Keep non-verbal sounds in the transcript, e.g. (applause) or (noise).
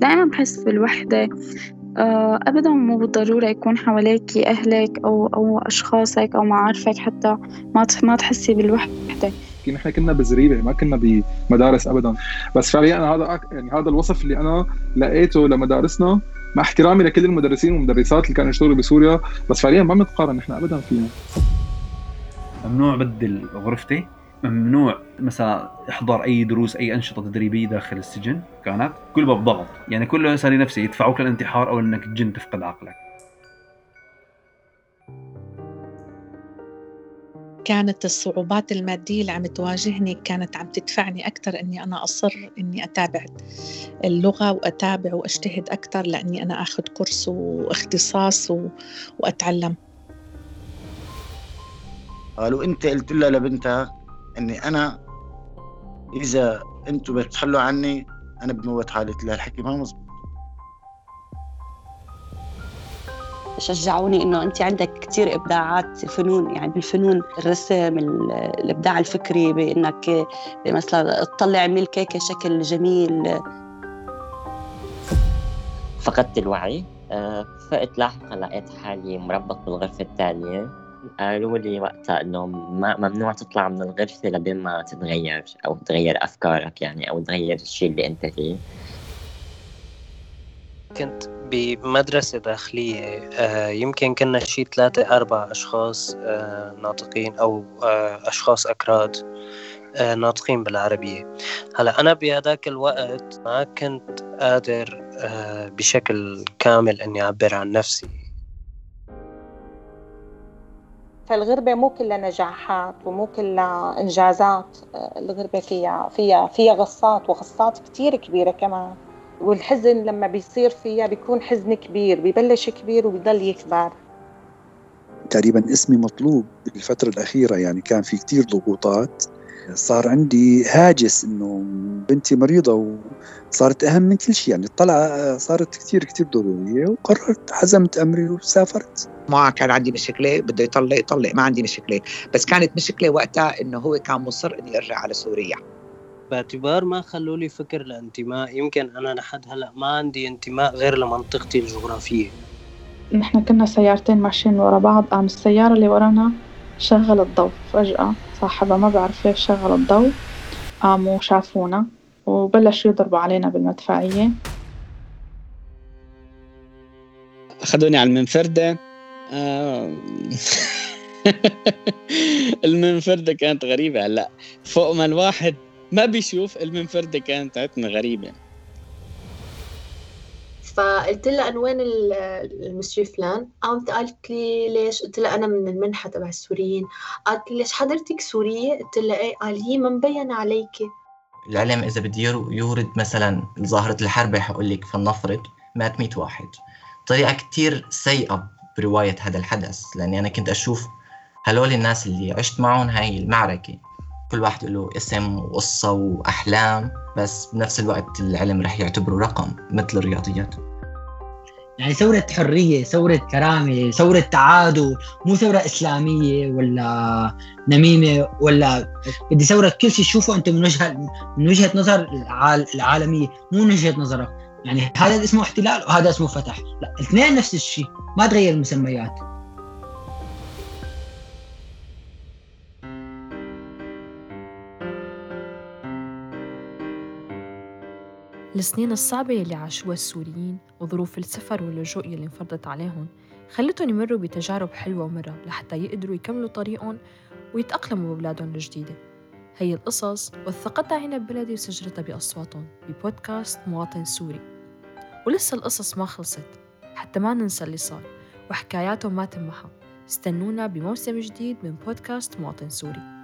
دائما بحس بالوحدة آه، أبدا مو بالضرورة يكون حواليكي أهلك أو أو أشخاصك أو معارفك حتى ما ما تحسي بالوحدة. نحن كنا بزريبة ما كنا بمدارس ابدا. بس فعليا أنا هذا يعني هذا الوصف اللي أنا لقيته لمدارسنا مع احترامي لكل المدرسين والمدرسات اللي كانوا يشتغلوا بسوريا بس فعليا ما بنتقارن نحن ابدا فيها ممنوع بدل غرفتي؟ ممنوع مثلا احضر أي دروس أي أنشطة تدريبية داخل السجن كانت كل باب ضغط يعني كله صار نفسي يدفعوك للانتحار أو إنك تجن تفقد عقلك. كانت الصعوبات المادية اللي عم تواجهني كانت عم تدفعني أكثر إني أنا أصر إني أتابع اللغة وأتابع وأجتهد أكثر لأني أنا أخذ كورس واختصاص وأتعلم. قالوا أنت قلت لها لبنتها إني أنا إذا أنتم بتخلوا عني أنا بموت حالي. لها الحكي ما مزبوط. شجعوني إنه انت عندك كثير إبداعات فنون يعني بالفنون الرسم الإبداع الفكري بإنك مثلا تطلع ميل كيكه شكل جميل. فقدت الوعي آه، فقت لاحقا لقيت حالي مربط بالغرفة الثانية قالوا لي وقتها إنه ممنوع تطلع من الغرفة لبين ما تتغير أو تغير أفكارك يعني أو تغير الشيء اللي أنت فيه. كنت بمدرسة داخلية آه، يمكن كنا شي ثلاثة أربع أشخاص آه، ناطقين أو آه، أشخاص أكراد ناطقين بالعربية. هلأ أنا بهذاك الوقت ما كنت قادر بشكل كامل إني أعبر عن نفسي. فالغربة مو كلها نجاحات ومو كلها إنجازات الغربة فيها فيها فيها غصات وغصات كتير كبيرة كمان. والحزن لما بيصير فيها بيكون حزن كبير ببلش كبير وبيضل يكبر. تقريبا اسمي مطلوب بالفترة الأخيرة يعني كان في كتير ضغوطات. صار عندي هاجس إنه بنتي مريضة وصارت أهم من كل شيء يعني الطلعه صارت كثير كثير ضرورية وقررت حزمت أمري وسافرت. ما كان عندي مشكلة بده يطلق يطلق ما عندي مشكلة. بس كانت مشكلة وقتها إنه هو كان مصر اني ارجع على سوريا. باعتبار ما خلوا لي فكر الانتماء يمكن أنا لحد هلأ ما عندي انتماء غير لمنطقتي الجغرافية. نحن كنا سيارتين ماشيين ورا بعض قام السيارة اللي ورانا شغل الضوء فجأة. صاحبها ما بعرف ليش شغل الضوء. قاموا شافونا وبلشوا يضربوا علينا بالمدفعية. أخذوني على المنفردة. آه... (laughs) المنفردة كانت غريبة هلأ. فوق ما الواحد ما بيشوف المنفردة كانت عتنا غريبة. فقلت لها أنا وين المسيو فلان؟ قامت قالت لي ليش؟ قلت لها أنا من المنحة تبع السوريين قالت لي ليش حضرتك سورية؟ قلت لها إيه؟ قال هي ما مبين عليكي العلم إذا بده يورد مثلا ظاهرة الحرب حقول لك فلنفرض مات 100 واحد. طريقة كتير سيئة برواية هذا الحدث لأني أنا كنت أشوف هلول الناس اللي عشت معهم هاي المعركة. كل واحد له اسم وقصة وأحلام بس بنفس الوقت العلم رح يعتبره رقم مثل الرياضيات. يعني ثورة حرية ثورة كرامة ثورة تعادل مو ثورة إسلامية ولا نميمة ولا بدي ثورة كل شيء تشوفه أنت من وجهة من وجهة نظر العالمية مو من وجهة نظرك. يعني هذا اسمه احتلال وهذا اسمه فتح. لا الاثنين نفس الشيء ما تغير المسميات. السنين الصعبة يلي عاشوها السوريين وظروف السفر واللجوء يلي انفرضت عليهم خلتهم يمروا بتجارب حلوة ومرة لحتى يقدروا يكملوا طريقهم ويتأقلموا ببلادهم الجديدة. هي القصص وثقتها عنب بلدي وسجلتها بأصواتهم ببودكاست مواطن سوري. ولسه القصص ما خلصت حتى ما ننسى اللي صار وحكاياتهم ما تمحى. استنونا بموسم جديد من بودكاست مواطن سوري.